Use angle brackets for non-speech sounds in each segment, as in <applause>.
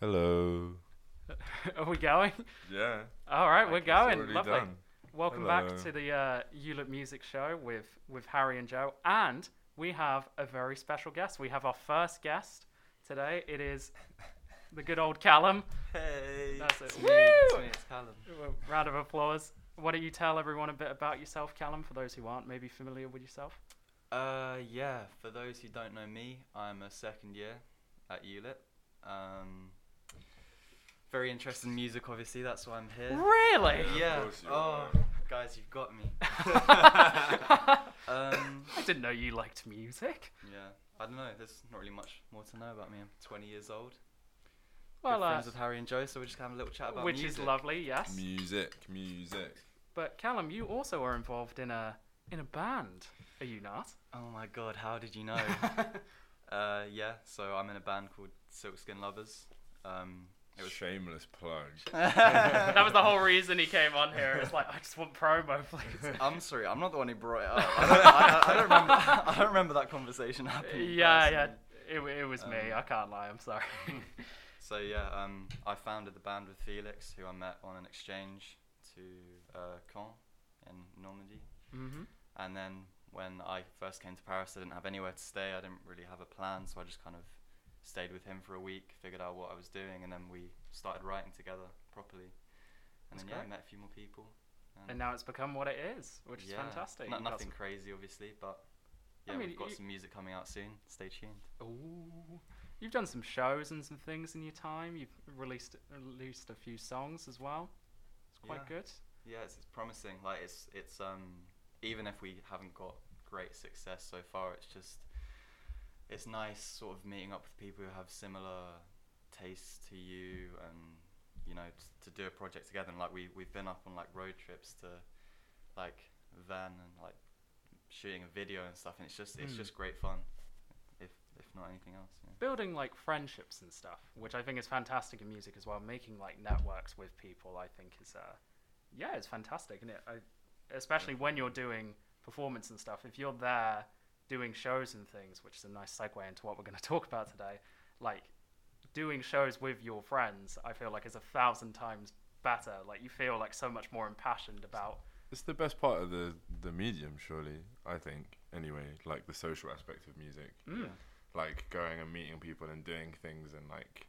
Hello. <laughs> Are we going? Yeah. All right, we're going. Lovely. done. Welcome Hello. back to the uh, Hewlett Music Show with with Harry and Joe, and we have a very special guest. We have our first guest today. It is the good old Callum. Hey, That's it. it's Woo! me, it's me, it's Callum. Round of applause. Why don't you tell everyone a bit about yourself, Callum, for those who aren't maybe familiar with yourself? Uh, yeah, for those who don't know me, I'm a second year at ULIP. Um, very interested in music, obviously, that's why I'm here. Really? Yeah, Of course you oh, are. guys, you've got me. <laughs> um, I didn't know you liked music. yeah, I don't know, there's not really much more to know about me. I'm 20 years old. Well, Good uh, friends with Harry and Joe, so we're just gonna have a little chat about music. which music. is lovely. Yes. Music, music. But Callum, you also are involved in a in a band. Are you not? Oh my god, how did you know? <laughs> uh, yeah, so I'm in a band called Silkskin Lovers. Um, it was Shameless plug. <laughs> that was the whole reason he came on here. It's like I just want promo, please. <laughs> I'm sorry, I'm not the one who brought it up. I don't, I, I don't remember. I don't remember that conversation happening. yeah, yeah. It, it was me. Um, I can't lie. I'm sorry. <laughs> So yeah, um, I founded the band with Felix, who I met on an exchange to uh, Caen in Normandy. hmm And then when I first came to Paris, I didn't have anywhere to stay. I didn't really have a plan, so I just kind of stayed with him for a week, figured out what I was doing, and then we started writing together properly. And That's then yeah, great. met a few more people. And now it's become what it is, which is fantastic. No- nothing crazy, obviously, but I yeah, mean, we've got some music coming out soon. Stay tuned. Ooh. You've done some shows and some things in your time. You've released released a few songs as well. It's quite Yeah. good. Yeah, it's, it's promising. Like it's it's um even if we haven't got great success so far, it's just it's nice sort of meeting up with people who have similar tastes to you and you know t- to do a project together. And like we we've been up on like road trips to like Van and like shooting a video and stuff, and it's just it's Mm. just great fun. If if not anything else. Yeah. Building like friendships and stuff, which I think is fantastic in music as well. Making like networks with people, I think is uh, yeah, it's fantastic, and it I, especially when you're doing performance and stuff. If you're there doing shows and things, which is a nice segue into what we're going <laughs> to talk about today, like doing shows with your friends, I feel like is a thousand times better. Like you feel like so much more impassioned about. It's the best part of the the medium, surely. I think. Anyway, like the social aspect of music, Mm. like going and meeting people and doing things and like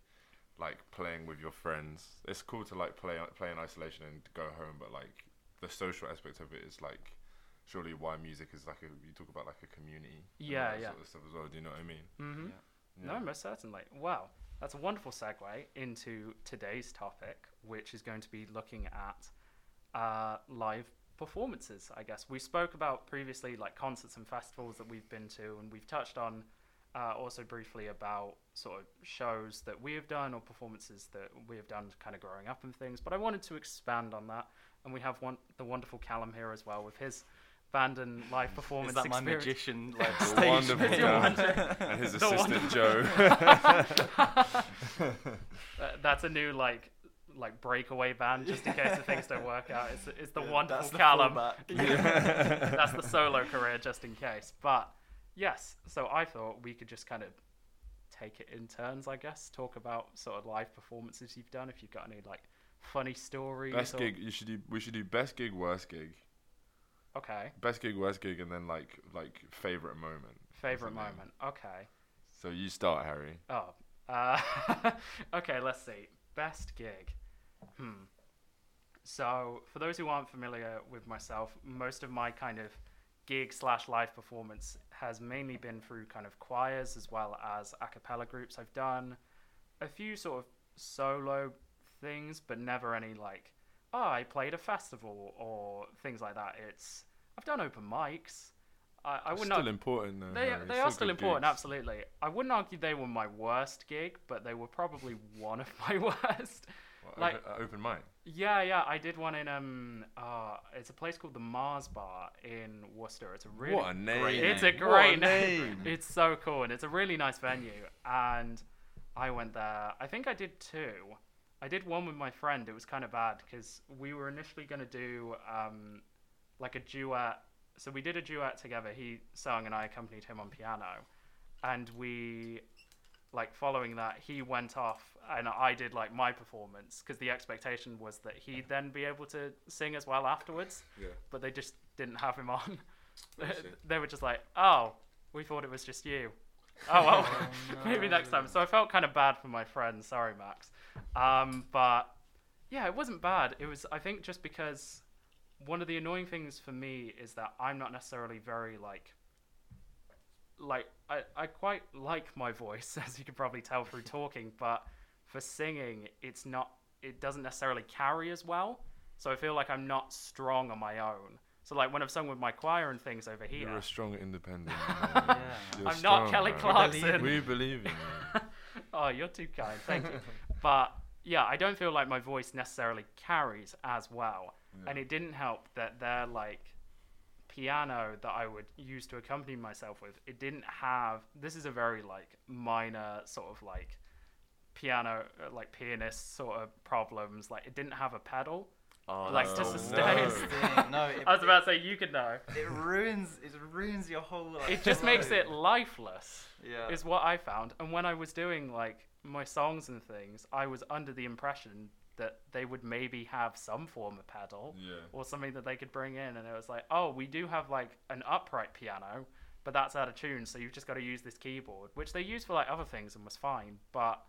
like playing with your friends. It's cool to like play play in isolation and go home, but like the social aspect of it is like surely why music is like a you talk about like a community. Yeah, that yeah. Sort of stuff as well. Do you know what I mean? Mm-hmm. Yeah. No, most certainly. Well, that's a wonderful segue into today's topic, which is going to be looking at uh, live performances. I guess we spoke about previously, like concerts and festivals that we've been to, and we've touched on uh, also briefly about sort of shows that we have done or performances that we have done, kind of growing up and things. But I wanted to expand on that, and we have one the wonderful Callum here as well with his band and live performance Is that my magician <laughs> like The stage wonderful name? And his The assistant Joe. <laughs> Uh, that's a new like like breakaway band just in case the things don't work out. It's, it's the Yeah, wonderful that's the Callum. fullback. <laughs> That's the solo career just in case. But yes, so I thought we could just kind of take it in turns, I guess. Talk about sort of live performances you've done. If you've got any like funny stories. best or- gig. You should do. We should do best gig, worst gig. Okay. Best gig, worst gig, and then like like favorite moment. Favorite What's the name? moment. Okay. So you start, Harry. Oh. Uh, <laughs> okay, let's see. Best gig. Hmm. So, for those who aren't familiar with myself, most of my kind of gig slash live performance has mainly been through kind of choirs as well as a cappella groups. I've done a few sort of solo things, but never any like, oh, I played a festival or things like that. It's I've done open mics. I, I It's would still not important though. they, Harry. they It's are still important, gigs. absolutely. I wouldn't argue they were my worst gig, but they were probably one of <laughs> my worst. What, like- open, uh, open mic. Yeah, yeah, I did one in um, uh, it's a place called the Mars Bar in Worcester. It's a really what a name! great it's a great <laughs> a name. it's so cool and it's a really nice venue. And I went there. I think I did two. I did one with my friend. It was kind of bad because we were initially going to do um, like a duet. So we did a duet together. He sang and I accompanied him on piano. And we like following that, he went off and I did like my performance because the expectation was that he'd then be able to sing as well afterwards, Yeah. but they just didn't have him on. <laughs> They were just like, "Oh, we thought it was just you." Oh well, <laughs> maybe next time. So I felt kind of bad for my friend. Sorry, Max. Um, but yeah, it wasn't bad. It was, I think, just because one of the annoying things for me is that I'm not necessarily very like, like I, I quite like my voice, <laughs> as you can probably tell through <laughs> talking, but for singing, it's not, it doesn't necessarily carry as well. So I feel like I'm not strong on my own. So like when I've sung with my choir and things over here, You're a strong, independent. <laughs> Yeah. I'm not Kelly man. Clarkson. We believe in you. oh, you're too kind. Thank you. But yeah, I don't feel like my voice necessarily carries as well. And it didn't help that their like piano that I would use to accompany myself with, it didn't have. This is a very like minor sort of like piano, uh, like pianist sort of problems. Like it didn't have a pedal. Oh, Like, that's to the sustain. worst <laughs> thing. No, it, I was about to say you could know. it ruins it ruins your whole. Like, It just makes <laughs> it lifeless. Yeah. is what I found. And when I was doing like my songs and things, I was under the impression that they would maybe have some form of pedal Yeah. or something that they could bring in. And it was like, oh, we do have like an upright piano, but that's out of tune. So you've just got to use this keyboard, which they used for like other things and was fine. But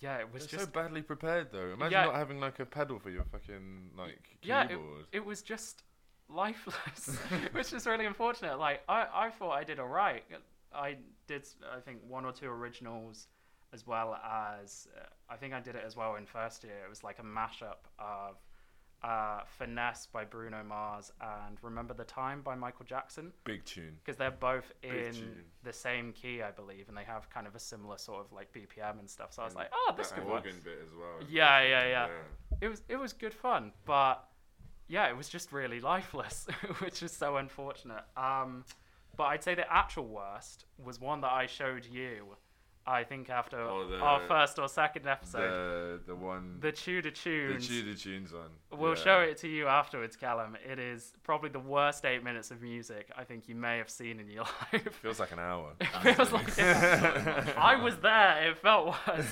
yeah, it was They're just so badly prepared though. Imagine Yeah. not having like a pedal for your fucking like keyboard. yeah, it, it was just lifeless, <laughs> which is really unfortunate. Like I, I thought I did alright. I did, I think, one or two originals, as well as uh, I think I did it as well in first year. It was like a mashup of uh, "Finesse" by Bruno Mars and "Remember the Time" by Michael Jackson, Big tune. because they're both Big in tune. the same key, I believe, and they have kind of a similar sort of like BPM and stuff. So I was like, oh, this could work. bit as well. Yeah, yeah, yeah. it was it was good fun, but yeah, it was just really lifeless, <laughs> which is so unfortunate. Um, but I'd say the actual worst was one that I showed you. I think after Oh, the- our first or second episode, The the one the Tudor Tunes. the. Tudor tunes on. We'll Yeah. show it to you afterwards, Callum. It is probably the worst eight minutes of music I think you may have seen in your <laughs> life. Feels like an hour. It feels like <laughs> I was there. It felt worse.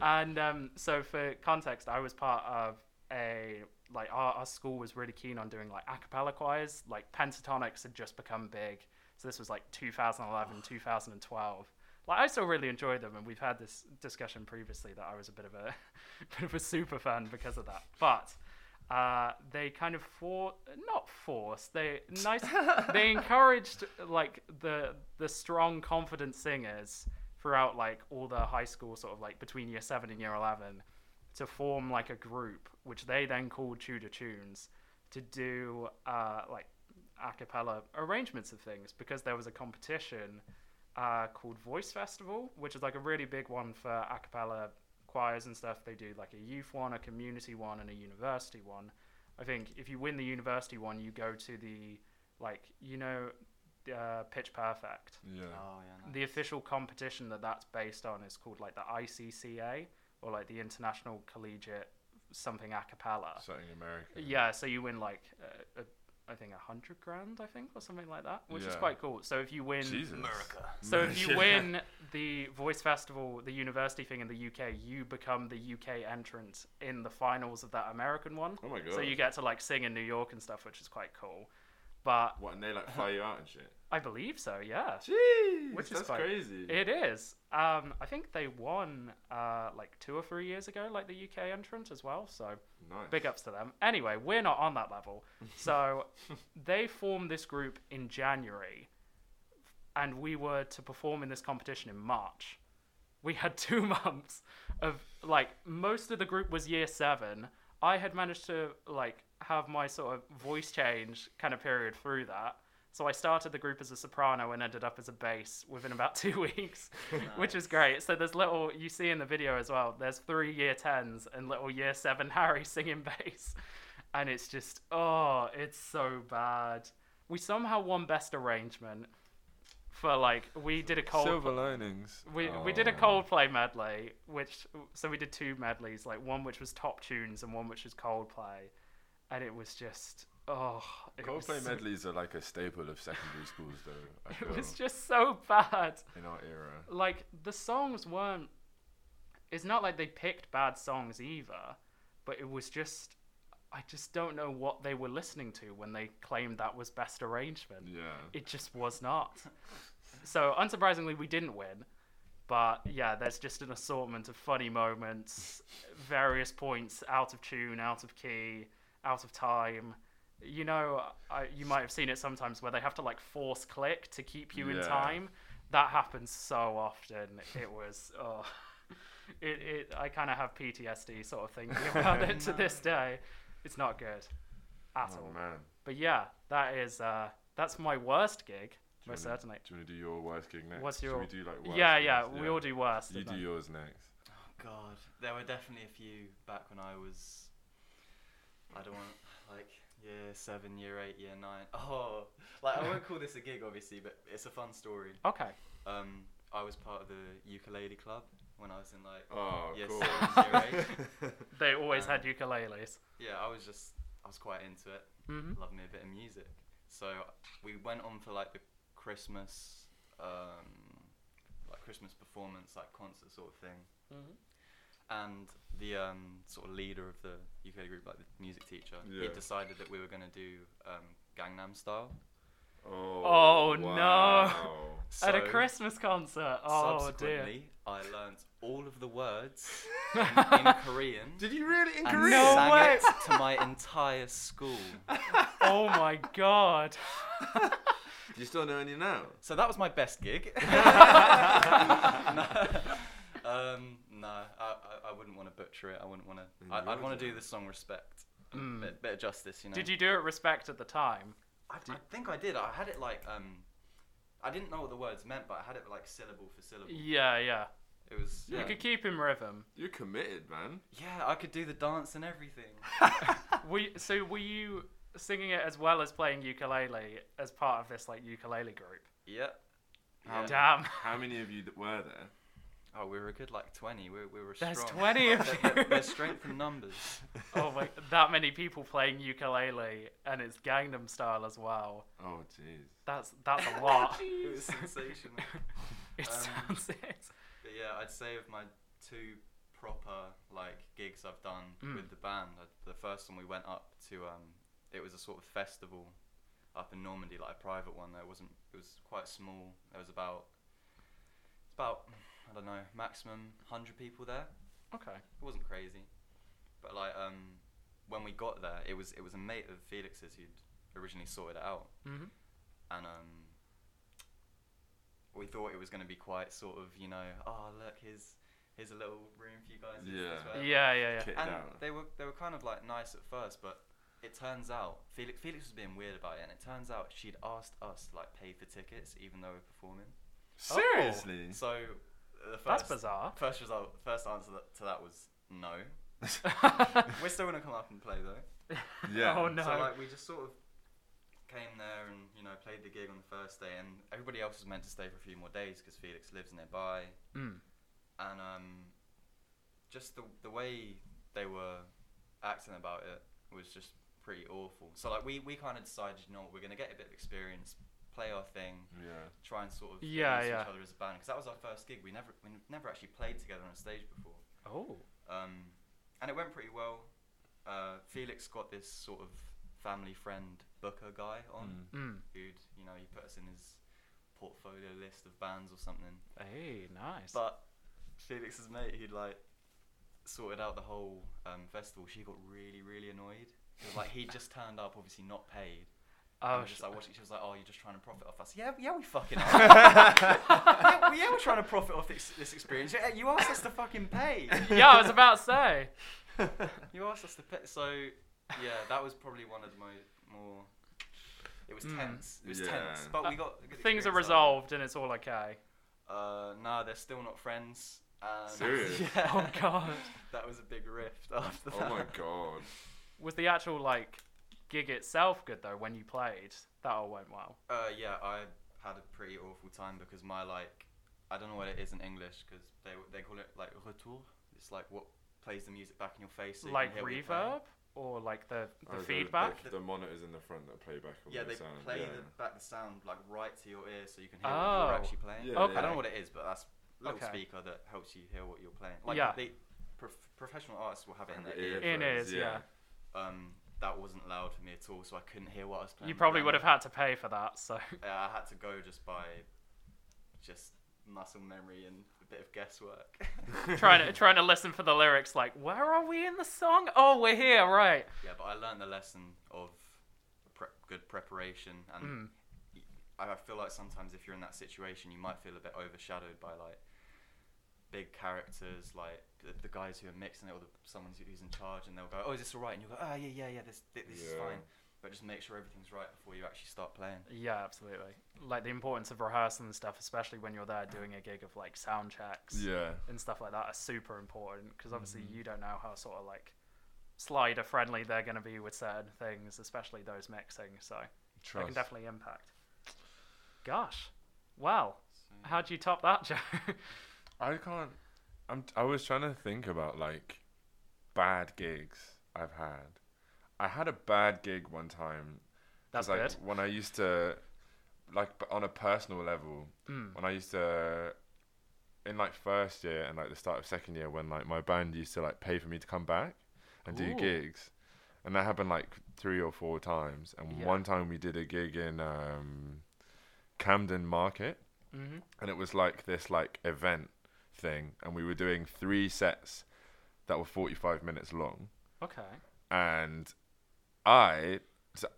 and um, so, for context, I was part of a like our, our school was really keen on doing like a cappella choirs. Like Pentatonix had just become big, so this was like 2011, 2012. Like I still really enjoy them, and we've had this discussion previously that I was a bit of a <laughs> bit of a super fan because of that. But uh, they kind of for not forced they nice <laughs> they encouraged like the the strong confident singers throughout like all the high school sort of like between year 7 and year 11 to form like a group which they then called Tudor Tunes to do uh, like a cappella arrangements of things because there was a competition uh, called Voice Festival which is like a really big one for a cappella choirs and stuff. They do like a youth one, a community one, and a university one. I think if you win the university one, you go to the like you know, uh, Pitch Perfect. Yeah. Oh yeah. Nice. The official competition that that's based on is called like the ICCA or like the International Collegiate something a cappella. Something American. Yeah, so you win like uh, a, I think a hundred grand, I think, or something like that, which is Yeah. quite cool. So if you win, Jesus. America. so if you <laughs> Yeah. win the voice festival, the university thing in the UK, you become the UK entrant in the finals of that American one. Oh my god. So you get to like sing in New York and stuff, which is quite cool. But what? And they like fly you out and shit. I believe so, yeah. Jeez. Which is that's crazy. It is. Um, I think they won uh, like two or three years ago, like the UK entrant as well. So nice. big ups to them. Anyway, we're not on that level. <laughs> So they formed this group in January, and we were to perform in this competition in March. We had <laughs> two months of like most of the group was year seven. I had managed to like have my sort of voice change kind of period through that. So I started the group as a soprano and ended up as a bass within about <laughs> two weeks, which is great. So there's little you see in the video as well. There's three year tens and little year seven <laughs> Harry singing bass, and it's just oh, it's so bad. We somehow won best arrangement for like we did a cold Silver linings. we we did a Oh. Coldplay medley, which so we did two medleys, like one which was top tunes and one which was Coldplay, and it was just Oh, it was Coldplay so- medleys are like a staple of secondary schools, though. <laughs> It was just so bad. in our era. Like the songs weren't. It's not like they picked bad songs either, but it was just. I just don't know what they were listening to when they claimed that was best arrangement. Yeah. It just was not. so unsurprisingly, we didn't win. But yeah, there's just an assortment of funny moments, various points out of tune, out of key, out of time. You know, I, you might have seen it sometimes where they have to like force click to keep you in time. That happens so often. It was, oh, <laughs> it, it. I kind of have PTSD sort of thinking <laughs> about it to this day. It's not good at Oh all. man. But yeah, that is uh, that's my worst gig, Do you most wanna- certainly. Do you want to do your worst gig next? What's Should your- we do like worst Yeah, gigs? yeah, we all do worst. You do then- yours next. Oh God, there were definitely a few back when I was. I don't want like year seven, year eight, year nine. <laughs> Oh, like I won't call this a gig, obviously, but it's a fun story. Okay. Um, I was part of the ukulele club when I was in like Oh, year cool. seven, year eight. <laughs> They always Um, had ukuleles. Yeah, I was just I was quite into it. hmm Love me a bit of music. So we went on for like the Christmas, um, like Christmas performance, like concert sort of thing. hmm and the um, sort of leader of the UK group, like the music teacher, Yeah. he decided that we were going to do um, Gangnam Style. Oh, Oh, no. wow. At a Christmas concert. Oh dear. subsequently, I learned all of the words in, <laughs> in Korean Did you really in and No sang way. it to my entire school. <laughs> Oh my god. Do you still know any now? So that was my best gig. <laughs> no, um, no I, I, I wouldn't want to butcher it. I wouldn't want to. I, I'd want to do Enjoy the song respect. Mm. Bit, bit of justice, you know. Did you do it respect at the time? I, I think I did. I had it like um, I didn't know what the words meant, but I had it like syllable for syllable. Yeah, yeah. It was Yeah. You could keep in rhythm. You're committed, man. yeah. I could do the dance and everything. <laughs> Were you, so were you singing it as well as playing ukulele as part of this like ukulele group? yeah. Yeah. Damn. How many of you that were there? Oh, we were a good like twenty. We, we were There's strong. 20 of <laughs> There- you. there- There's strength in numbers. <laughs> Oh my, that many people playing ukulele and it's Gangnam Style as well. Oh, jeez. That's that's a lot. <laughs> it was sensational. it Um, sounds it. But yeah, I'd say of my two proper like gigs I've done Mm. with the band, I, the first one we went up to, um, it was a sort of festival up in Normandy, like a private one. There wasn't. It was quite small. There was about, it's about I don't know, maximum hundred people there. Okay. It wasn't crazy, but like um, when we got there, it was it was a mate of Felix's who'd originally sorted it out, hmm and um, we thought it was going to be quite sort of you know, oh look, here's here's a little room for you guys. here's this, Yeah. whatever." Yeah, yeah, yeah. Kitted And out. they were they were kind of like nice at first, but it turns out Felix Felix was being weird about it, and it turns out she'd asked us to like pay for tickets even though we're performing. Seriously? So the That's first bizarre. first result, first answer that- to that was no. <laughs> We're still gonna come up and play though. <laughs> yeah. Oh no. So like we just sort of came there and you know played the gig on the first day, and everybody else was meant to stay for a few more days because Felix lives nearby, Mm. and um, just the the way they were acting about it was just pretty awful. So like we we kind of decided, you know, we're gonna get a bit of experience, play our thing, Yeah. try and sort of get Yeah, yeah. each other as a band because that was our first gig. We never we never actually played together on a stage before. Oh. Um, and it went pretty well. Uh, Felix got this sort of family friend booker guy on, Mm. Mm. who'd you know he put us in his portfolio list of bands or something. Hey, nice. But Felix's mate, who'd like sorted out the whole um, festival, she got really really annoyed. 'Cause, like he just turned up, obviously not paid. Oh, and just like watching, she was like, "Oh, you're just trying to profit off us." Yeah, yeah, we fucking <laughs> are. yeah, we- yeah, we're trying to profit off this, this experience. Yeah, you asked us to fucking pay. <laughs> yeah, I was about to say. <laughs> You asked us to pay. So, yeah, that was probably one of the mo- more. It was Mm. tense. It was Yeah. tense, but we got Things are experience out resolved and it's all okay. Uh, no, they're still not friends. And Serious? Yeah. Oh god. that was a big rift after Oh that. my god. Was the actual like gig itself good though when you played? That all went well. Uh, yeah, I had a pretty awful time because my like, I don't know what it is in English because they they call it like retour. It's like what plays the music back in your face. So like can hear what you're reverb? or like the the Oh, feedback? The, the, monitors in the front that play back on Yeah, the they sound. play yeah. the back the sound like right to your ear, so you can hear what Oh. you're actually playing. Yeah, Okay. I don't know what it is, but that's a little Okay. speaker that helps you hear what you're playing. Like Yeah. they, prof- professional artists will have it in Have their ear. In ears, yeah. Um, that wasn't loud for me at all, so I couldn't hear what I was playing. You probably would have had to pay for that. So <laughs> Yeah, I had to go just by just muscle memory and a bit of guesswork. <laughs> trying to trying to listen for the lyrics, like where are we in the song? Oh, we're here, right? yeah, but I learned the lesson of pre- good preparation, and Mm. I feel like sometimes if you're in that situation, you might feel a bit overshadowed by like big characters, like the, the guys who are mixing it, or the, someone who's in charge, and they'll go, "Oh, is this all right?" And you'll go, "Ah, yeah, yeah, yeah, this thi- this is fine." But just make sure everything's right before you actually start playing. Yeah, absolutely. Like the importance of rehearsing and stuff, especially when you're there doing a gig of like sound checks Yeah. and stuff like that, are super important because obviously Mhm. you don't know how sort of like slider friendly they're going to be with certain things, especially those mixing. So that Trust. can definitely impact. Gosh, wow, So, how'd you top that, Joe? <laughs> I can't. I'm. I was trying to think about like bad gigs I've had. I had a bad gig one time. That's like good. when I used to, like on a personal level, Mm. when I used to, in like first year and like the start of second year, when like my band used to like pay for me to come back and do gigs, and that happened like three or four times. And Yeah. one time we did a gig in um, Camden Market hmm and it was like this like event thing and we were doing three sets that were 45 minutes long Okay. and I,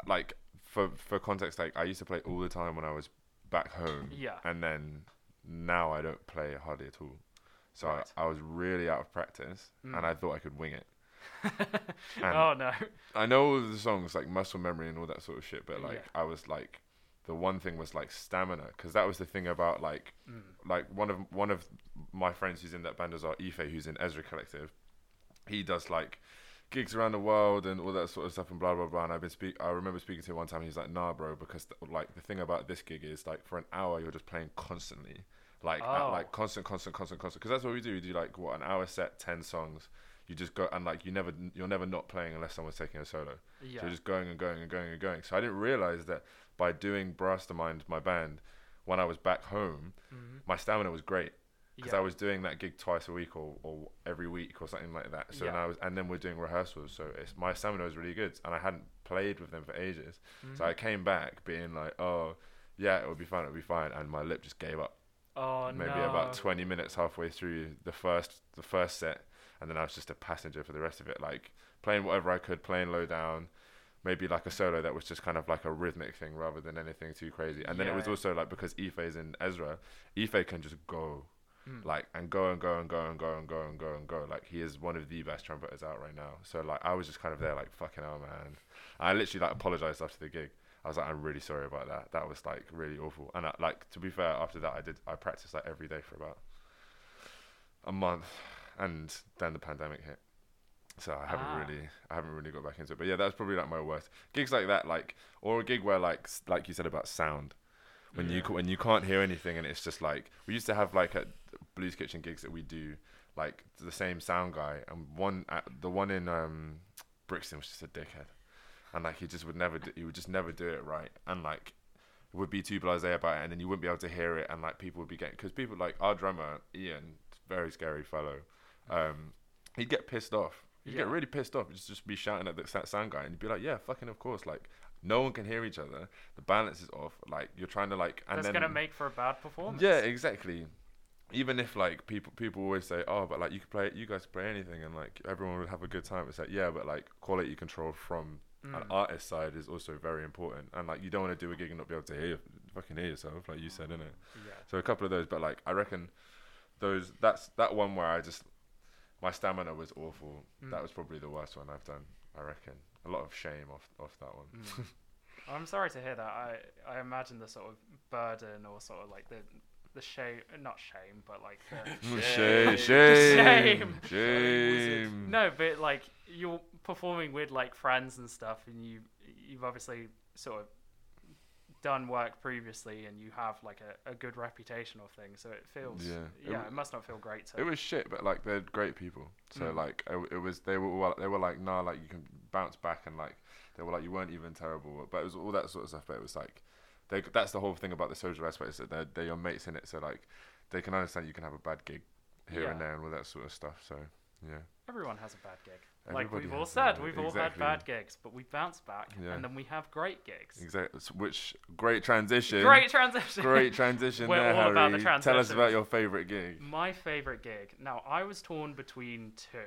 like for for context like i used to play all the time when i was back home Yeah. and then now i don't play hardly at all so Right. I, I was really out of practice Mm. and i thought i could wing it <laughs> oh no. i know all the songs like muscle memory and all that sort of shit but like Yeah. i was like the one thing was like stamina because that was the thing about like Mm. like one of one of my friends who's in that band as our Ife, who's in Ezra Collective. He does like gigs around the world and all that sort of stuff and blah blah blah. And I've been speak. I remember speaking to him one time. He's like, "Nah, bro," because th- like the thing about this gig is like for an hour you're just playing constantly, like at, Oh. like constant, constant, constant, constant. Because that's what we do. We do like what an hour set, ten songs. You just go and like you never you're never not playing unless someone's taking a solo. Yeah. So just going and going and going and going. So I didn't realize that by doing Brastermind, my band, when I was back home, Mhm. my stamina was great because Yeah. I was doing that gig twice a week or, or every week or something like that. So Yeah. then I was, and then we're doing rehearsals. So it's my stamina was really good, and I hadn't played with them for ages. So Mhm. I came back being like, oh, yeah, it would be fine, it would be fine, and my lip just gave up. Oh Maybe no. about twenty minutes halfway through the first the first set, and then I was just a passenger for the rest of it, like playing whatever I could, playing low down. Maybe like a solo that was just kind of like a rhythmic thing rather than anything too crazy. And then it was also like because Ife's in Ezra, Ife can just go Mm. like and go and go and go and go and go and go and go. Like he is one of the best trumpeters out right now. So like I was just kind of there like fucking hell man. I literally like apologized after the gig. I was like I'm really sorry about that. That was like really awful. And I, like to be fair, after that I did I practiced like every day for about a month, and then the pandemic hit. So I haven't Ah. really I haven't really got back into it. But yeah, that's probably like my worst gigs like that. Like or a gig where like like you said about sound when you Yeah. ca- when you can't hear anything and it's just like we used to have like at Blues Kitchen gigs that we do like the same sound guy and one the one in um Brixton was just a dickhead and like he just would never do, he would just never do it right and like it would be too blasé about it and then you wouldn't be able to hear it and like people would be getting because people like our drummer Ian very scary fellow um he'd get pissed off he'd get really pissed off just just be shouting at the sound guy and he'd be like yeah fucking of course like no one can hear each other the balance is off like you're trying to like and That's then gonna make for a bad performance. yeah, exactly. Even if like people people always say, oh, but like you could play, you guys could play anything, and like everyone would have a good time. It's like yeah, but like quality control from an Mm. artist side is also very important, and like you don't want to do a gig and not be able to hear fucking hear yourself, like you said, innit? Yeah. So a couple of those, but like I reckon those that's that one where I just my stamina was awful. Mm. That was probably the worst one I've done. I reckon a lot of shame off off that one. Mm. <laughs> I'm sorry to hear that. I I imagine the sort of burden or sort of like the the shame, not shame, but like the, <laughs> shame, <laughs> Shame. shame, shame. no, but like you're performing with like friends and stuff, and you you've obviously sort of done work previously and you have like a, a good reputation or thing, so it feels Yeah. yeah, It it, must not feel great to It was shit, but like they're great people. So Mm. like it, it was they were all, they were like nah like you can bounce back and like they were like you weren't even terrible. But it was all that sort of stuff. But it was like they that's the whole thing about the social aspect is that they're they're your mates in it. So like they can understand you can have a bad gig here and there and all that sort of stuff. So yeah. everyone has a bad gig. Like Everybody we've all said, we've all had bad gigs, but we bounce back Yeah. and then we have great gigs. Exactly. Which great transition. Great transition. Great <laughs> transition We're there, all about the Harry. Tell us about your favorite gig. My favorite gig. Now, I was torn between two.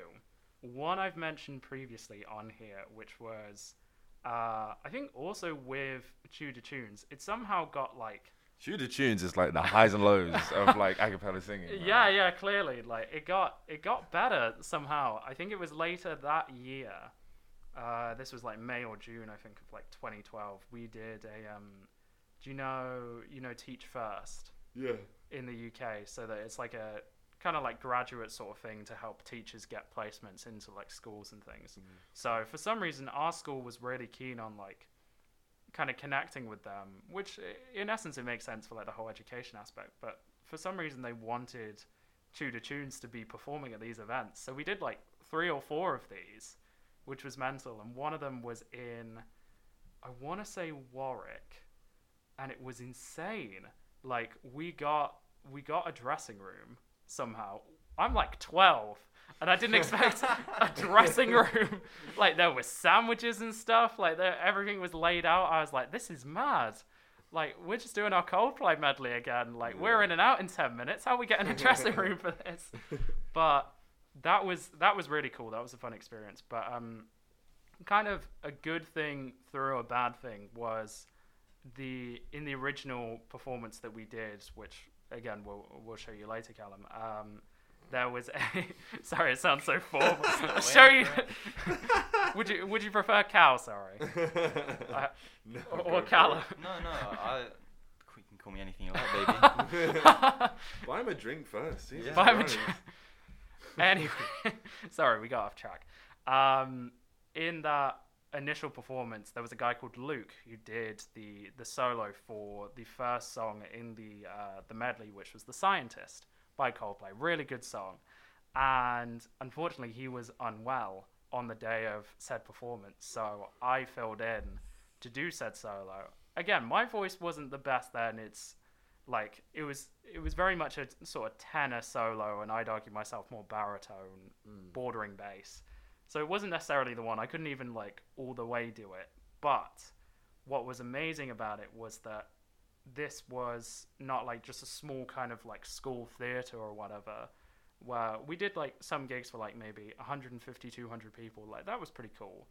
One I've mentioned previously on here, which was, uh, I think also with Tudor Tunes. It somehow got like, Shoot the tunes is like the highs and lows of like a cappella singing. man. yeah, yeah, clearly, like it got it got better somehow. I think it was later that year. Uh, this was like May or June, I think, of like 2012. We did a, um, do you know, you know, Teach First. Yeah. in the UK, so that it's like a kind of like graduate sort of thing to help teachers get placements into like schools and things. So for some reason, our school was really keen on like kind of connecting with them, which in essence it makes sense for like the whole education aspect. But for some reason, they wanted Tudor Tunes to be performing at these events, so we did like three or four of these, which was mental. And one of them was in, I want to say Warwick, and it was insane. Like we got we got a dressing room somehow. I'm like 12 and I didn't expect a dressing room. <laughs> Like there were sandwiches and stuff. Like there, everything was laid out. I was like, this is mad. Like we're just doing our Coldplay medley again. Like we're in and out in 10 minutes. How are we getting a dressing <laughs> room for this? But that was that was really cool. That was a fun experience. But um, kind of a good thing through a bad thing was the in the original performance that we did, which again we'll we'll show you later, Callum. Um, there was a <laughs> sorry, it sounds so formal. <laughs> I'll <laughs> show you. would you would you prefer cow? Sorry, I- No, or, go or for No, no, I. You can call me anything you like, baby. Buy him a drink first. Jesus Buy him a Christ. drink. anyway, sorry, we got off track. Um, in that initial performance, there was a guy called Luke who did the the solo for the first song in the uh, the medley, which was "The Scientist" by Coldplay. Really good song, and unfortunately, he was unwell on the day of said performance, so I filled in to do said solo. Again, my voice wasn't the best then. It's like it was it was very much a sort of tenor solo and I'd argue myself more baritone mm. bordering bass so it wasn't necessarily the one I couldn't even like all the way do it but what was amazing about it was that this was not like just a small kind of like school theater or whatever where we did like some gigs for like maybe 150 200 people like that was pretty cool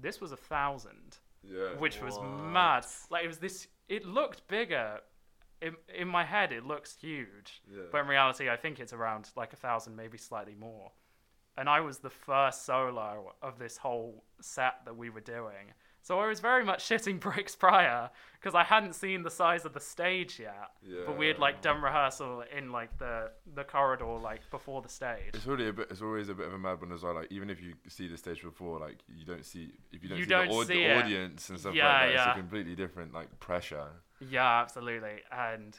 this was a thousand Yeah. which was mad. Like it was this. It looked bigger. In in my head, it looks huge, Yeah. but in reality, I think it's around like a thousand, maybe slightly more. And I was the first solo of this whole set that we were doing, so I was very much shitting <laughs> bricks prior because I hadn't seen the size of the stage yet. But we had like done rehearsal in like the the corridor like before the stage. It's really a bit. It's always a bit of a mad one as well. Like even if you see the stage before, like you don't see if you don't You see don't the, aud- see the audience and stuff Yeah, like that. It's yeah. a completely different like pressure. Yeah, absolutely. And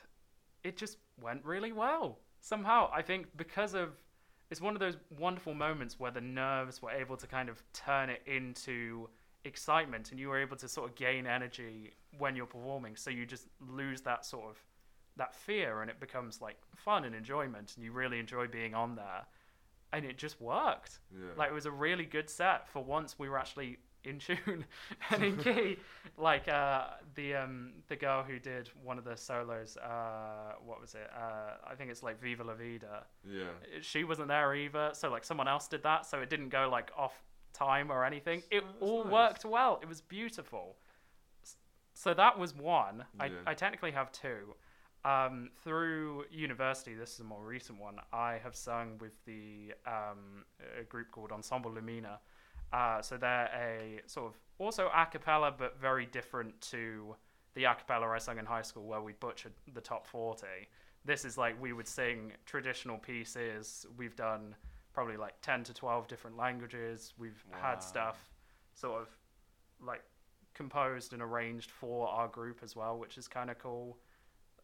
it just went really well. Somehow, I think because of it's one of those wonderful moments where the nerves were able to kind of turn it into excitement and you were able to sort of gain energy when you're performing. So you just lose that sort of that fear and it becomes like fun and enjoyment and you really enjoy being on there. And it just worked. Yeah. Like it was a really good set. For once, we were actually in tune <laughs> and in <laughs> key. like uh, the um, the girl who did one of the solos. Uh, what was it? Uh, I think it's like Viva la Vida. yeah. She wasn't there either. So like someone else did that. So it didn't go like off time or anything. It Oh, that's all nice. worked well. It was beautiful. So that was one. I, I technically have two. Um, through university, this is a more recent one. I have sung with the um, a group called Ensemble Lumina. Uh, so they're a sort of also a cappella, but very different to the a cappella I sung in high school, where we butchered the top forty. This is like we would sing traditional pieces. We've done probably like ten to twelve different languages. We've Wow. had stuff sort of like composed and arranged for our group as well, which is kind of cool.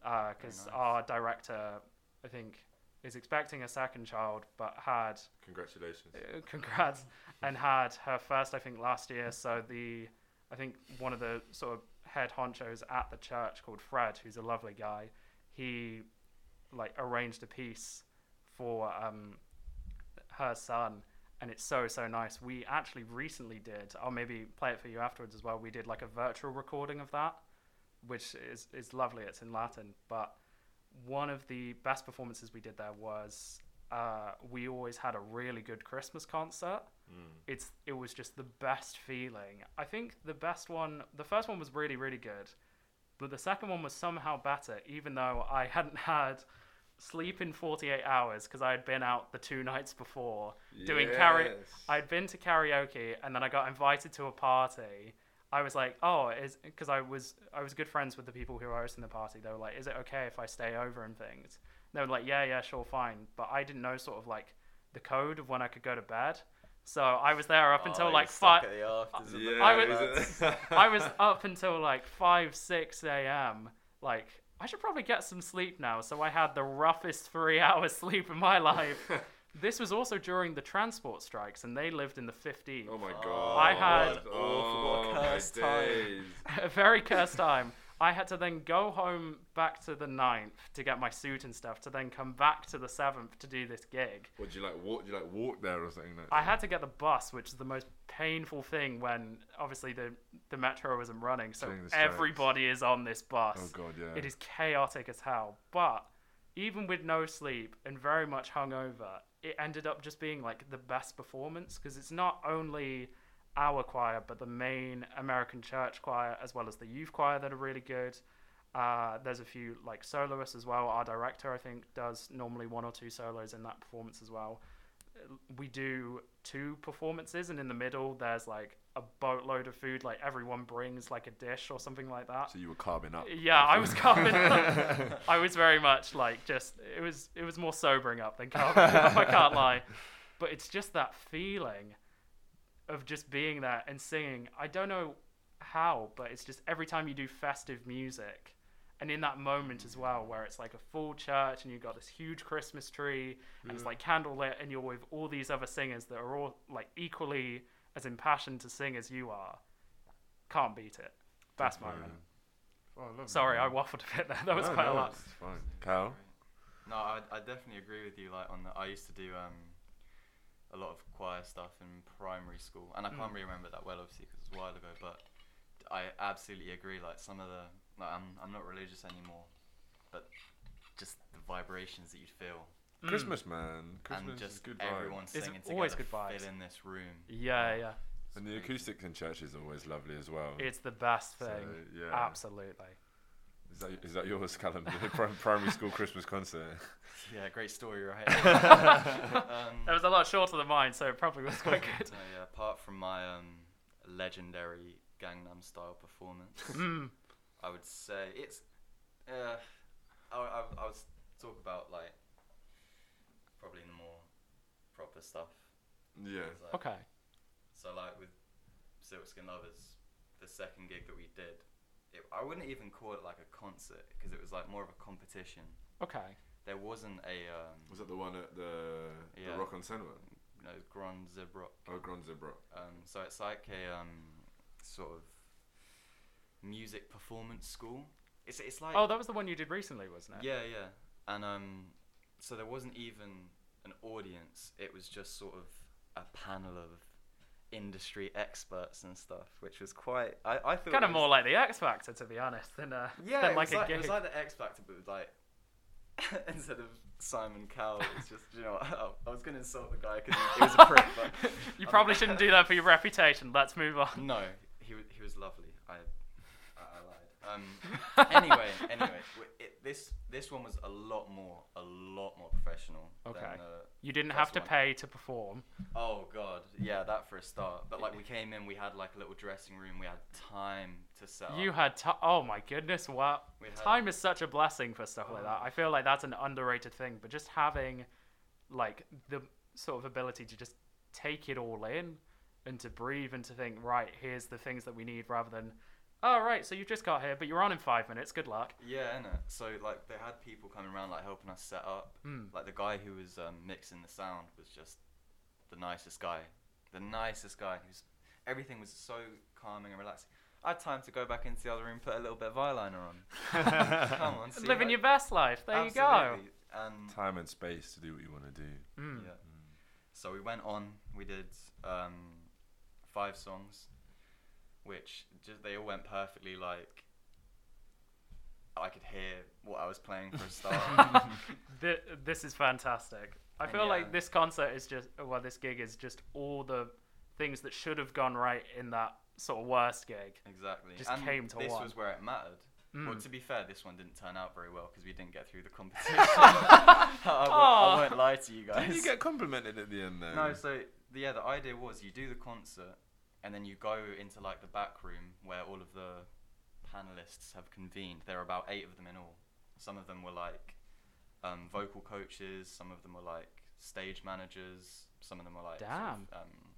Because nice. our director, I think, is expecting a second child, but had Congratulations. <laughs> uh, congrats and had her first i think last year so the i think one of the sort of head honchos at the church called fred who's a lovely guy he like arranged a piece for um her son and it's so so nice we actually recently did i'll maybe play it for you afterwards as well we did like a virtual recording of that which is is lovely it's in latin but one of the best performances we did there was uh, we always had a really good Christmas concert. Mm. It's it was just the best feeling. I think the best one, the first one was really really good, but the second one was somehow better, even though I hadn't had sleep in 48 hours because I had been out the two nights before doing karaoke. I'd been to karaoke and then I got invited to a party. I was like, oh, is because I was I was good friends with the people who were hosting the party. They were like, is it okay if I stay over and things? And they were like, yeah, yeah, sure, fine. But I didn't know sort of like the code of when I could go to bed. So I was there up until Oh, like five. the afters of the Yeah, I was- <laughs> I was up until like five, six a.m. Like I should probably get some sleep now. So I had the roughest three <laughs> hours sleep in my life. <laughs> this was also during the transport strikes, and they lived in the 50s. Oh my Oh, god. I had- what awful, <laughs> what oh, my cursed time. a very cursed time. I had to then go home back to the 9th to get my suit and stuff, to then come back to the 7th to do this gig. What do you like? Walk? Do you like walk there or something? Like I had to get the bus, which is the most painful thing when obviously the, the metro isn't running. So During the strikes. everybody is on this bus. Oh god, yeah. It is chaotic as hell. But even with no sleep and very much hungover, it ended up just being like the best performance because it's not only our choir, but the main American church choir as well as the youth choir that are really good. Uh, there's a few like soloists as well. Our director, I think, does normally one or two solos in that performance as well. We do two performances, and in the middle, there's like a boatload of food. Like everyone brings like a dish or something like that. So you were carving up. Yeah, I was carving up. <laughs> I was very much like just it was it was more sobering up than carving up, I can't lie. But it's just that feeling of just being there and singing. I don't know how, but it's just every time you do festive music and in that moment as well where it's like a full church and you've got this huge Christmas tree and it's like candlelit and you're with all these other singers that are all like equally as impassioned to sing as you are. Can't beat it. Best Definitely. moment. Oh, I Sorry, that, I waffled a bit there. That was No, quite no, a lot. It's fine. Cal. No, I, I definitely agree with you. Like on the, I used to do um, a lot of choir stuff in primary school, and I can't Mm. really remember that well, obviously, because it was a while ago. But I absolutely agree. Like some of the, like, I'm I'm not religious anymore, but just the vibrations that you feel, Mm. Christmas, man. Christmas and is just good vibe. everyone It's singing always together, good vibes. fill in this room. Yeah, yeah. And the acoustics in church is always lovely as well. It's the best So, thing. yeah. Absolutely. Is that is that yours, Callum? <laughs> The pri- primary school Christmas concert. Yeah, great story, right? <laughs> <laughs> um, That was a lot shorter than mine, so it probably was quite good. so yeah, apart from my um, legendary Gangnam Style performance, Mm. I would say it's. Uh, I, I, I was talk about like probably the more proper stuff. Yeah. Like- Okay. So like with Silk Skin Lovers, the second gig that we did, it, I wouldn't even call it like a concert because it was like more of a competition. Okay. There wasn't a um, Was that the one at the, Yeah. the Rock on Cinema? you know Grand Zebra. Oh, Grand Zebra. Um, so it's like a um, sort of music performance school. It's it's like Oh, that was the one you did recently, wasn't it? Yeah, yeah. And um, so there wasn't even an audience. It was just sort of a panel of industry experts and stuff, which was quite. I I thought Kind of was- more like the X Factor, to be honest, than, uh, Yeah, than it, like was a like, gig. it was like the X Factor, but with like <laughs> instead of Simon Cowell, it's just you know I, <laughs> I was gonna insult the guy because he, was a prick, but <laughs> you probably shouldn't do that for your reputation. Let's move on. no, he he was lovely. I I, lied. Um, anyway, anyway, this this one was a lot more, a lot more professional. Okay. Than, uh, You didn't have to one. pay to perform. oh god, yeah, that for a start. But like we came in, we had like a little dressing room. We had time to set You had time. Oh my goodness! what had- Time is such a blessing for stuff like that. Oh. I feel like that's an underrated thing. But just having, like, the sort of ability to just take it all in, and to breathe and to think, right, here's the things that we need rather than, oh, right, so you just got here, but you're on in five minutes. Good luck. Yeah, innit? So like they had people coming around like helping us set up. Mm. Like the guy who was um, mixing the sound was just the nicest guy. The nicest guy. Who's everything was so calming and relaxing. I had time to go back into the other room, put a little bit of eyeliner on. <laughs> Come on, see, Living like- your best life. There you go. And Time and space to do what you want to do. Mm. yeah. So we went on. We did um, five songs, which just they all went perfectly. Like I could hear what I was playing for a start. <laughs> <laughs> Th- this is fantastic. I feel yeah. like this concert is just, well, this gig is just all the things that should have gone right in that sort of worst gig. exactly. Just and came to this one. was where it mattered. Well, Mm. to be fair, this one didn't turn out very well because we didn't get through the competition. <laughs> I, won't, I won't lie to you guys. Did you get complimented at the end though? No, so the, yeah, the idea was you do the concert and then you go into like the back room where all of the panelists have convened. There are about eight of them in all. Some of them were like um, vocal coaches. Some of them were like stage managers. Some of them were like sort of, um,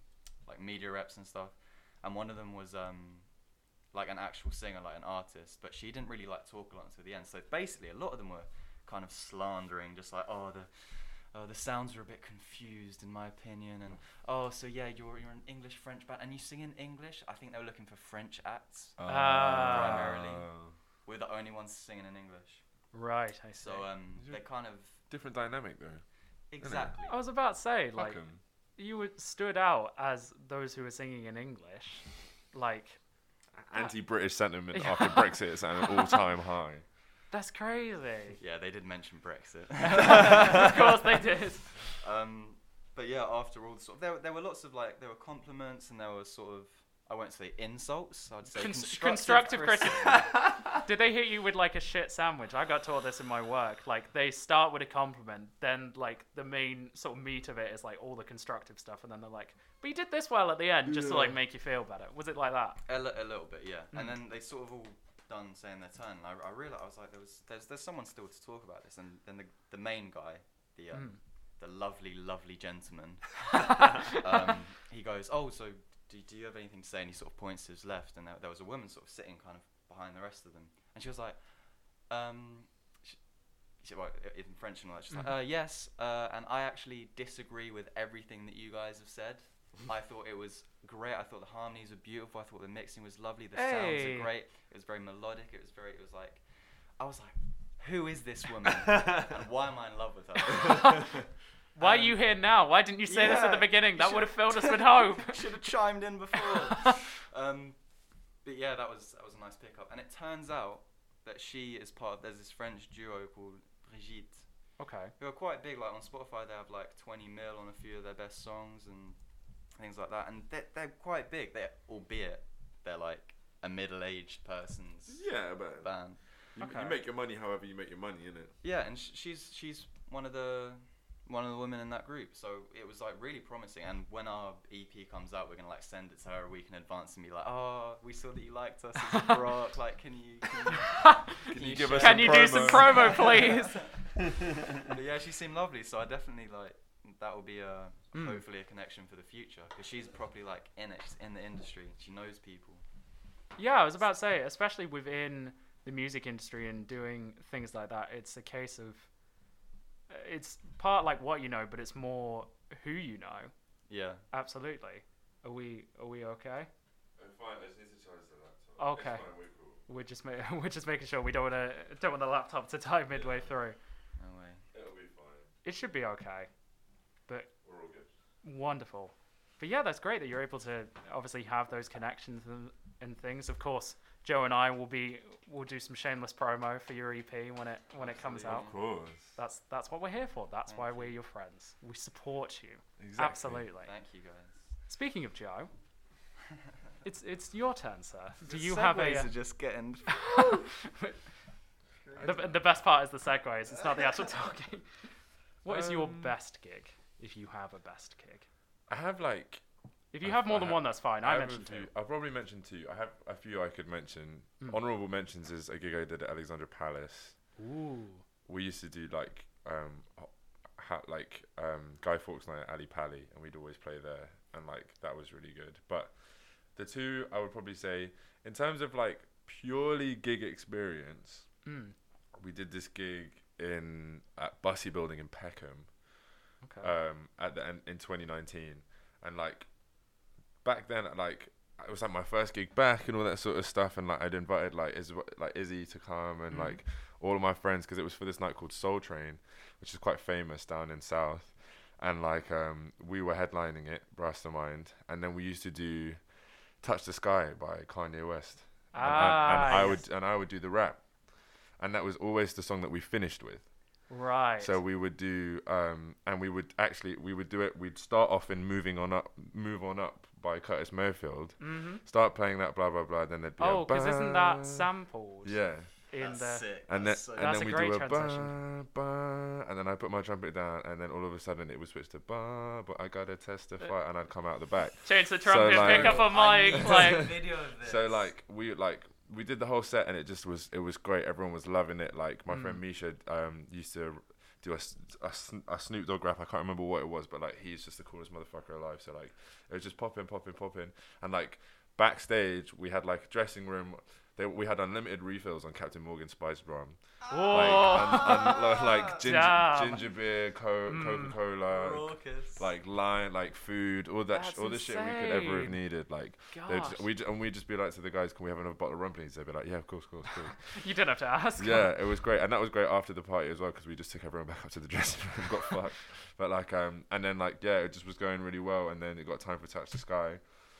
like media reps and stuff. And one of them was um, like an actual singer, like an artist, but she didn't really like talk a lot until the end. So basically, a lot of them were kind of slandering, just like, oh, the oh, the sounds are a bit confused in my opinion, and oh, so yeah, you're you're an English French band, and you sing in English. I think they were looking for French acts. Ah. Primarily. We're the only ones singing in English, Right, I see. so um, they it- kind of Different dynamic though. exactly. I was about to say, like, Fuck 'em. you stood out as those who were singing in English. Like, Anti-British sentiment <laughs> after Brexit is at an all-time high. That's crazy. Yeah, they did mention Brexit. <laughs> of course they did. <laughs> Um, but yeah, after all, the sort of, there, there were lots of like there were compliments and there were sort of I won't say insults. I'd say Cons- constructive, constructive criticism. <laughs> Did they hit you with like a shit sandwich? I got taught this in my work. Like they start with a compliment, then like the main sort of meat of it is like all the constructive stuff, and then they're like, "But you did this well at the end, just to like make you feel better." Was it like that? A, li- a little bit, yeah. Mm. And then they sort of all done saying their turn. And I, I realized I was like, there was there's there's someone still to talk about this. And then the the main guy, the um, Mm. the lovely lovely gentleman, <laughs> um, he goes, oh, so do, do you have anything to say? And he sort of points to his left, and there, there was a woman sort of sitting kind of behind the rest of them, and she was like, um. She, well, in French and all that, she's Mhm. like, uh, yes, uh, and I actually disagree with everything that you guys have said. I thought it was great. I thought the harmonies were beautiful. I thought the mixing was lovely. The sounds Hey. are great. It was very melodic. It was very. It was like, I was like, who is this woman? <laughs> and why am I in love with her? <laughs> Why Um, are you here now? Why didn't you say this at the yeah, beginning? you That would have filled us with <laughs> hope. Should have chimed in before. um, but yeah, that was that was a nice pickup. And it turns out that she is part. Of, there's this French duo called Brigitte, okay. who are quite big. Like on Spotify, they have like 20 mil on a few of their best songs and things like that. And they're, they're quite big. They, albeit they're like a middle-aged person's Yeah, but band. you, Okay. you make your money however you make your money, innit? Yeah, and sh- she's she's one of the one of the women in that group. So it was like really promising. And when our EP comes out, we're gonna like send it to her a week in advance and be like, "Oh, we saw that you liked us as a <laughs> rock. Like, can you can you, <laughs> Can you give us Can some you do some promo, <laughs> please? but yeah, she seemed lovely. So I definitely like that will be a Mm. hopefully a connection for the future because she's properly like in it. She's in the industry. She knows people. Yeah, I was about to say, especially within the music industry and doing things like that, it's a case of it's part like what you know, but it's more who you know. Yeah. Absolutely. Are we are we okay? I'm fine. I just need to charge the laptop. Okay. We're just ma- <laughs> we're just making sure we don't want to don't want the laptop to die midway through. No way. It'll be fine. It should be okay. But We're all good. Wonderful. But yeah, that's great that you're able to obviously have those connections and, and things. Of course, Joe and I will be will do some shameless promo for your EP when it when it comes out. Of course. That's that's what we're here for. That's Thank why we're your friends. We support you. Exactly. Absolutely. Thank you guys. Speaking of Joe, <laughs> it's it's your turn, sir. Do you have a? Uh, are just getting. <laughs> <laughs> the, the best part is the segues. It's not the actual talking. What is your Um, best gig? If you have a best gig, I have like. if you I- have more I than ha- one, that's fine. I, a mentioned two. I'll probably mention two. I have a few I could mention. Mm. Honorable mentions is a gig I did at Alexandra Palace. Ooh. We used to do like um, ha- like um, Guy Fawkes night at Ali Pally, and we'd always play there. and like that was really good. But the two I would probably say in terms of like purely gig experience, Mm. we did this gig in at Bussey Building in Peckham Okay. um, at the end in 2019, and like back then, like it was like my first gig back and all that sort of stuff, and like I'd invited like Iz- like Izzy to come and Mhm. like all of my friends because it was for this night called Soul Train, which is quite famous down in South, and like um, we were headlining it, Brastermind, and then we used to do Touch the Sky by Kanye West, and, and, and Ah, I would and I would do the rap, and that was always the song that we finished with. Right. So we would do, um, and we would actually we would do it. We'd start off in "Moving On Up," "Move On Up" by Curtis Mayfield. hmm Start playing that, blah blah blah. Then there'd be Oh, because isn't that sampled? Yeah, In That's the. sick. and then That's so and then a we great do a transition. ba ba, and then I put my trumpet down, and then all of a sudden it would switch to ba, but I gotta testify, and I'd come out the back. <laughs> Change the trumpet, like- pick up a I mic, need a like. video of this. So like we like we did the whole set and it just was it was great. Everyone was loving it. Like my friend Mm. Misha um used to do a, a, a Snoop Dogg rap. I can't remember what it was, but like he's just the coolest motherfucker alive. So like it was just popping, popping, popping, and like backstage we had like a dressing room. They, we had unlimited refills on Captain Morgan Spice rum, Whoa. like un, un, like <laughs> ginger, Damn. ginger beer, co- Mm. Coca Cola, like lime, like food, all that, sh- all the shit we could ever have needed. Like just, we'd, and we'd just be like to the guys, can we have another bottle of rum, please? They'd be like, yeah, of course, of course, of course. <laughs> You didn't have to ask. yeah, it was great. And that was great after the party as well, because we just took everyone back up to the dressing room and got <laughs> fucked. But like, um, and then like, yeah, it just was going really well. And then it got time for Touch the Sky.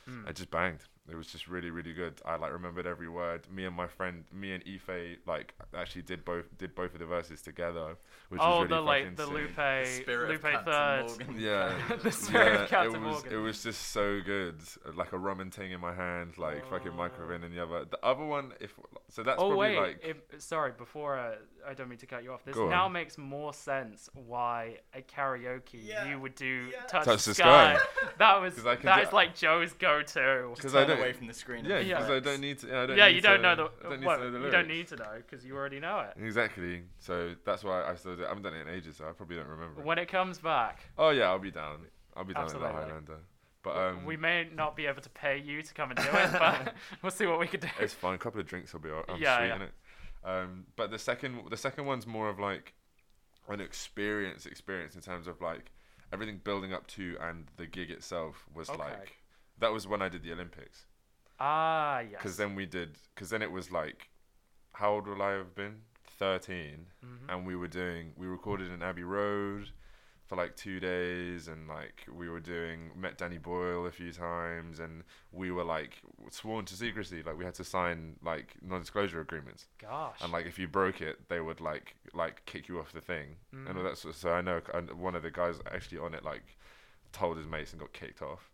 Mm. It just banged. It was just really, really good. I like remembered every word. Me and my friend, me and Ife, like actually did both did both of the verses together, which oh, was really the like fucking the sick. Lupe, The spirit of Lupe Captain third. Morgan. Yeah, <laughs> The spirit yeah, of Captain it was Morgan. it was just so good. Like a rum and ting in my hand, like fucking Oh. microwave in the other. The other one, if so, that's oh probably wait, like if, sorry. Before uh, I don't mean to cut you off. This Go now on. makes more sense why a karaoke Yeah, you would do yeah. touch, Touch the the sky. Sky. <laughs> that was <laughs> I can that do- is like Joe's go-to. Just 'Cause I don't- away from the screen. yeah, be Yeah. because I don't need to. Yeah, I don't yeah, need you don't to- know the, I don't need well, to know the you don't need to know because you already know it. Exactly. So that's why I still do. I haven't done it in ages, so I probably don't remember. When it comes back, Oh yeah, I'll be down. I'll be down at Absolutely. the Highlander. But um, we may not be able to pay you to come and do it, but <laughs> we'll see what we could do. it's fine. A couple of drinks will be. all- I'm Yeah, sweet yeah. in it. Um, but the second, the second one's more of like an experience, experience in terms of like everything building up to and the gig itself was Okay. like that was when I did the Olympics. Ah, yes. Because then we did. Because then it was like, how old will I have been? Thirteen, Mhm. and we were doing. We recorded in Abbey Road for like two days, and like we were doing. Met Danny Boyle a few times, and we were like sworn to secrecy. Like we had to sign like non-disclosure agreements, Gosh. and like if you broke it, they would like like kick you off the thing, and all that sort of, So I know one of the guys actually on it like told his mates and got kicked off.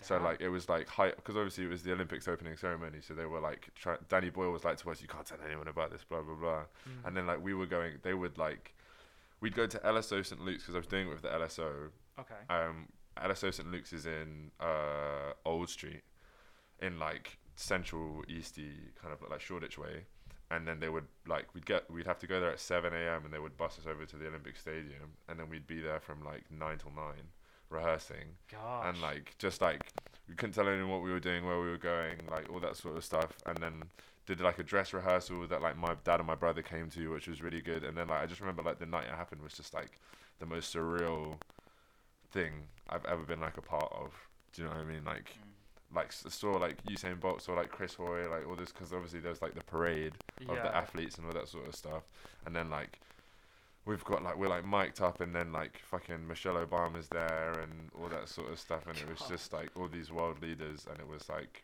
So like it was like high because obviously it was the Olympics opening ceremony. So they were like try, Danny Boyle was like to us, you can't tell anyone about this, blah blah blah. Mhm. And then like we were going, they would like, we'd go to LSO St Luke's because I was doing it with the LSO. okay. Um, LSO St Luke's is in uh Old Street, in like central easty kind of like Shoreditch way. And then they would like we'd get we'd have to go there at seven a.m. and they would bus us over to the Olympic Stadium, and then we'd be there from like nine till nine, rehearsing Gosh. and like just like we couldn't tell anyone what we were doing, where we were going, like all that sort of stuff. And then did like a dress rehearsal that like my dad and my brother came to, which was really good. And then like I just remember like the night it happened was just like the most surreal thing I've ever been like a part of. Do you know what I mean? Like Mm. like saw like Usain Bolt, saw like Chris Hoy, like all this because obviously there's like the parade of yeah. the athletes and all that sort of stuff. And then like we've got like we're like mic'd up and then like fucking Michelle Obama's there and all that sort of stuff and it was just like all these world leaders and it was like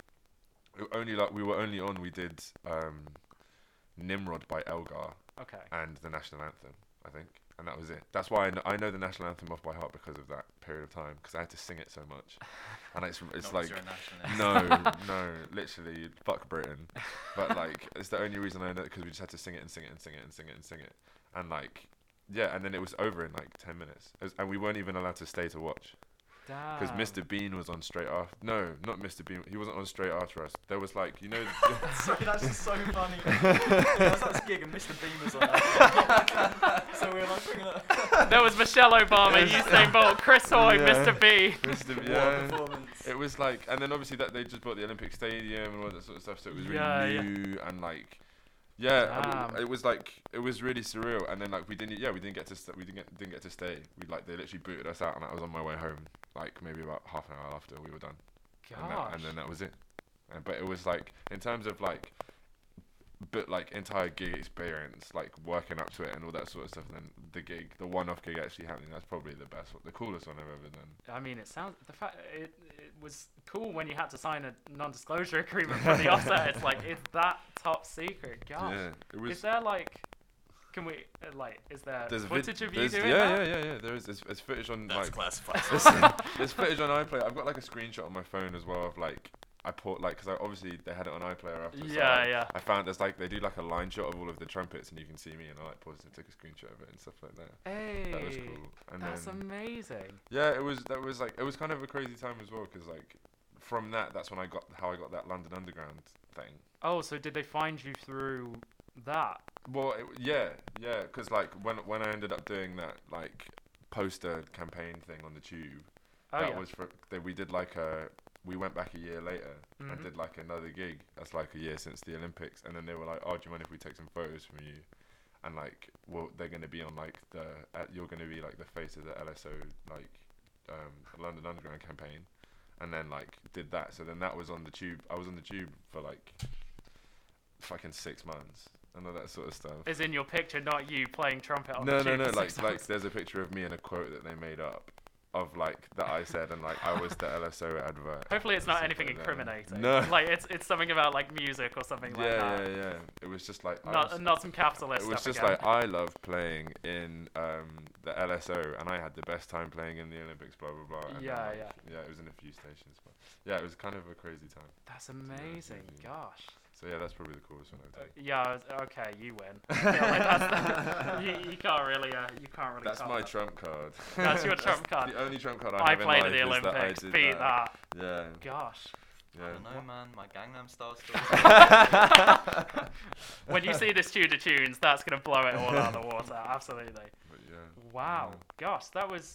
it only like we were only on we did um Nimrod by Elgar Okay. and the national anthem I think and that was it. That's why I know, I know the national anthem off by heart because of that period of time because I had to sing it so much. And it's <laughs> it's like you're a nationalist. <laughs> no, <laughs> no, literally, fuck Britain. But like, it's the only reason I know because we just had to sing it and sing it and sing it and sing it and sing it, and like, yeah, and then it was over in like ten minutes, was- and we weren't even allowed to stay to watch because Mr. Bean was on straight after. No, not Mr. Bean. He wasn't on straight after us. There was like, you know, <laughs> <laughs> Sorry, that's just so funny. I was at this gig and Mr. Bean was on. that. <laughs> so we were like bringing it. There was Michelle Obama, Yes. Usain Bolt, Chris Hoy, Yeah. Mr. B. Mr. What Yeah. it was like, and then obviously that they just bought the Olympic Stadium and all that sort of stuff, so it was really Yeah, yeah. new and like, yeah, I w- Damn. it was like it was really surreal. And then like we didn't, yeah, we didn't get to st- we didn't get didn't get to stay. We like they literally booted us out, and I was on my way home, like maybe about half an hour after we were done, and, that, and then that was it. And, but it was like in terms of like. But like entire gig experience, like working up to it and all that sort of stuff. Then the gig, the one-off gig actually happening, that's probably the best, one, the coolest one I've ever done. I mean, it sounds the fact it was cool when you had to sign a non-disclosure <laughs> agreement from the offset. It's like it's that top secret. Gosh, Yeah, it was. is there like, can we uh, like, is there There's a vid- footage of you doing yeah, that? Yeah, yeah, yeah. There is. There's, there's footage on That's like. classified. there's, there's <laughs> footage on iPlayer. I've got like a screenshot on my phone as well of like I put like because obviously they had it on iPlayer after. so Yeah, I, yeah. I found there's like they do like a line shot of all of the trumpets and you can see me and I like paused and took a screenshot of it and stuff like that. Hey, That was cool. And that's then amazing. yeah, it was that was like it was kind of a crazy time as well because like from that that's when I got how I got that London Underground thing. Oh, so did they find you through that? Well, it, yeah, yeah, because like when when I ended up doing that like poster campaign thing on the tube, Oh that yeah. was for that we did like a we went back a year later Mhm. and did like another gig. That's like a year since the Olympics, and then they were like, "Oh, do you mind if we take some photos from you?" And like, well, they're gonna be on like the uh, you're gonna be like the face of the LSO like um, London Underground campaign, and then like did that. So then that was on the tube. I was on the tube for like fucking six months and all that sort of stuff. Is in your picture, not you playing trumpet on No, the no, tube no. Like, like, there's a picture of me and a quote that they made up of like that I said, and like I was the LSO advert. Hopefully, it's not anything like incriminating. No. <laughs> like it's it's something about like music or something Yeah, like that. yeah, that. yeah. It was just like Not was- not some capitalist it was just again. like I love playing in um, the LSO, and I had the best time playing in the Olympics. Blah blah blah. and then, Yeah, like, yeah. Yeah, it was in a few stations, but yeah, it was kind of a crazy time. That's amazing. Gosh. So yeah, that's probably the coolest one I've done. Yeah. Okay, you win. <laughs> I like the- you, you can't really. Uh, you can't really. That's my that. trump card. That's your <laughs> trump card. The only trump card I, I have played in at life the is that I Olympics. did Beat that. that. Yeah, Gosh. I yeah. don't know, man. My Gangnam Style story. <laughs> When you see this tune of tunes, that's gonna blow it all out of the water. Absolutely. But yeah. Wow. Yeah. Gosh, that was.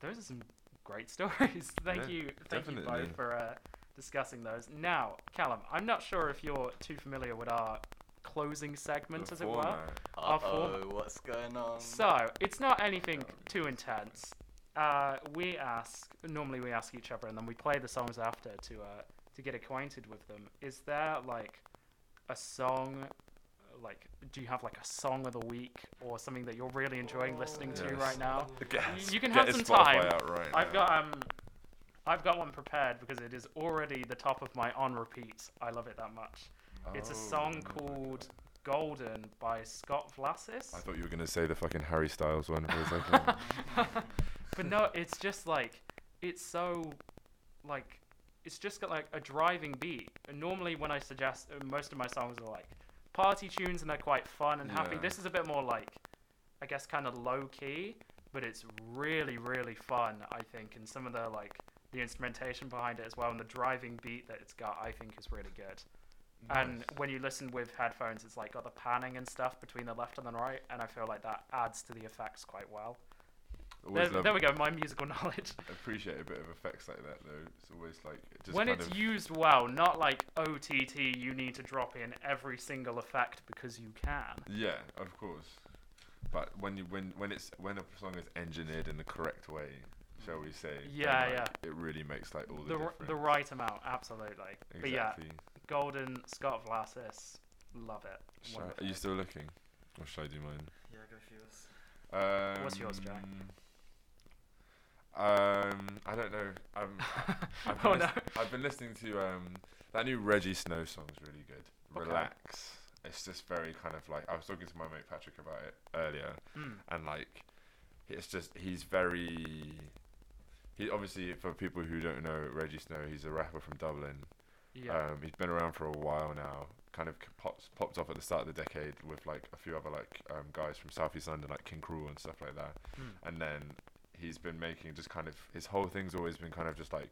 Those are some great stories. thank Yeah, you. Thank you definitely. both for uh, discussing those. Now, Callum, I'm not sure if you're too familiar with our closing segment, The as it were. format. Our Uh-oh, what's going on? So it's not anything too intense. Uh, we ask normally we ask each other, and then we play the songs after to uh, to get acquainted with them. Is there like a song? Like, do you have like a song of the week or something that you're really enjoying listening to right now? Get- you can have his some time. Out right I've now. got um, I've got one prepared because it is already the top of my on repeat. I love it that much. It's a Oh song called Golden by Scott Vlassis. I thought you were gonna say the fucking Harry Styles one for a second. <laughs> but no, it's just like it's so like it's just got like a driving beat. And normally when I suggest uh, most of my songs are like party tunes and they're quite fun and happy. Yeah. This is a bit more like I guess kind of low key, but it's really really fun. I think, and some of the like the instrumentation behind it as well, and the driving beat that it's got, I think is really good. And when you listen with headphones, it's like got the panning and stuff between the left and the right, and I feel like that adds to the effects quite well. There, there we go, my musical <laughs> knowledge. appreciate a bit of effects like that though. It's always like it when it's used well, not like OTT, you need to drop in every single effect because you can. yeah, of course. But when you when when it's when a song is engineered in the correct way, shall we say? then, Yeah, like, yeah. It really makes like all the The, r- the right amount, absolutely. But yeah, Exactly. Golden, Scott Vlassis, love it. Shall I- are you still looking, or should I do mine? Yeah, go for yours. Um, What's yours, Jack? Um, I don't know. Um, <laughs> I've been, oh lis- no. I've been listening to um that new Rejjie Snow song's really good. Okay. Relax. It's just very kind of like I was talking to my mate Patrick about it earlier, Mm. and like it's just he's very. He obviously for people who don't know Rejjie Snow, he's a rapper from Dublin. Yeah. Um, he's been around for a while now. Kind of pops popped off at the start of the decade with like a few other like um, guys from Southeast London, like King Krule and stuff like that Mm. and then he's been making just kind of his whole thing's always been kind of just like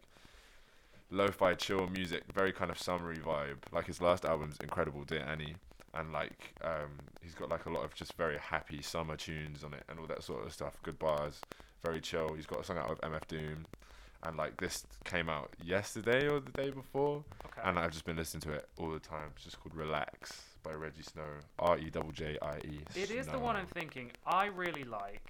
lo-fi chill music very kind of summery vibe like his last album's incredible dear annie and like um he's got like a lot of just very happy summer tunes on it and all that sort of stuff good bars very chill he's got a song out with mf doom and like this came out yesterday or the day before, Okay. and I've just been listening to it all the time. It's just called Relax by Rejjie Snow. R E double J I E. It is the one I'm thinking I really like,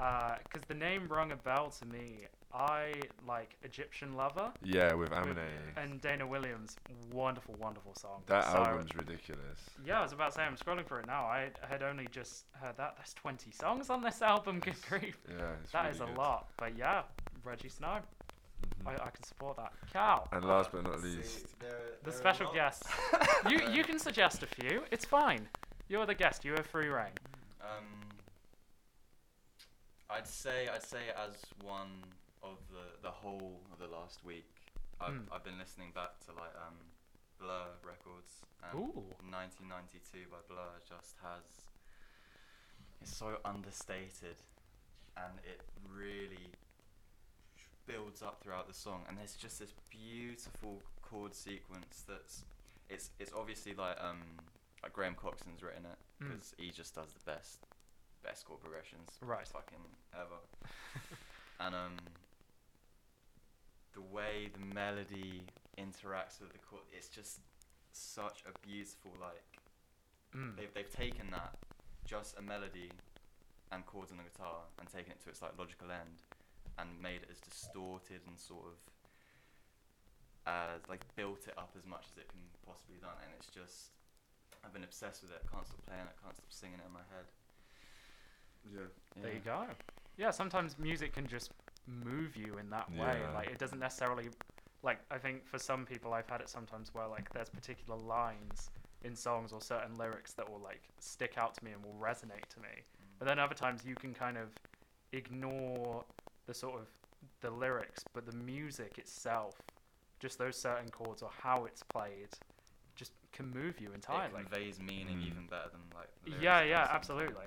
uh, because the name rung a bell to me. I like Egyptian Luvr Yeah, with with- Amine. and Dana Williams. Wonderful, wonderful song. That So- album's ridiculous. Yeah, I was about to say I'm scrolling through it now. I had only just heard that. There's 20 songs on this album. Good grief. Yeah, it's That really is a good. lot. But yeah, Rejjie Snow. Mhm. I, I can support that. Cal, And last but not Let's see, least, there- the special lots. guest. <laughs> you you can suggest a few. It's fine. You're the guest. You have free reign. Um, I'd say I'd say as one of the the whole of the last week, I've Mm. I've been listening back to like um, Blur records and Ooh. 1992 by Blur just has it's so understated and it really builds up throughout the song and there's just this beautiful chord sequence that's it's it's obviously like um like Graham Coxon's written it Mm. because he just does the best best chord progressions Right. fucking ever <laughs> and um the way the melody interacts with the chord it's just such a beautiful like Mm. they've, they've taken that just a melody and chords on the guitar and taken it to its like logical end and made it as distorted and sort of as like built it up as much as it can possibly done and it's just I've been obsessed with it I can't stop playing it I can't stop singing it in my head yeah, There you go. Yeah, sometimes music can just move you in that way. Yeah. Like it doesn't necessarily like I think for some people I've had it sometimes where like there's particular lines in songs or certain lyrics that will like stick out to me and will resonate to me. But then other times you can kind of ignore the sort of the lyrics, but the music itself, just those certain chords or how it's played, just can move you entirely. it conveys meaning Mm. even better than like Yeah, yeah, sometimes. absolutely.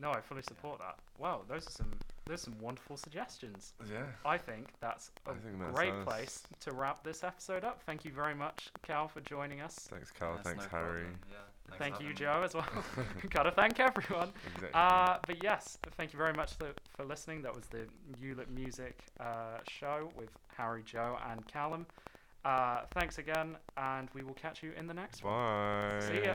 No, I fully support that. Wow, those are some those are some wonderful suggestions. yeah. I think that's a think that great sounds- place to wrap this episode up. Thank you very much, Cal, for joining us. Thanks, Cal. That's Thanks, no Harry. Yeah, thanks Thank you, having me. Joe, as well. <laughs> <laughs> Gotta thank everyone. Exactly. Uh, but yes, thank you very much for, for listening. That was the Hewlett Music uh, show with Harry, Joe, and Callum. Uh, thanks again, and we will catch you in the next one. Bye. See ya.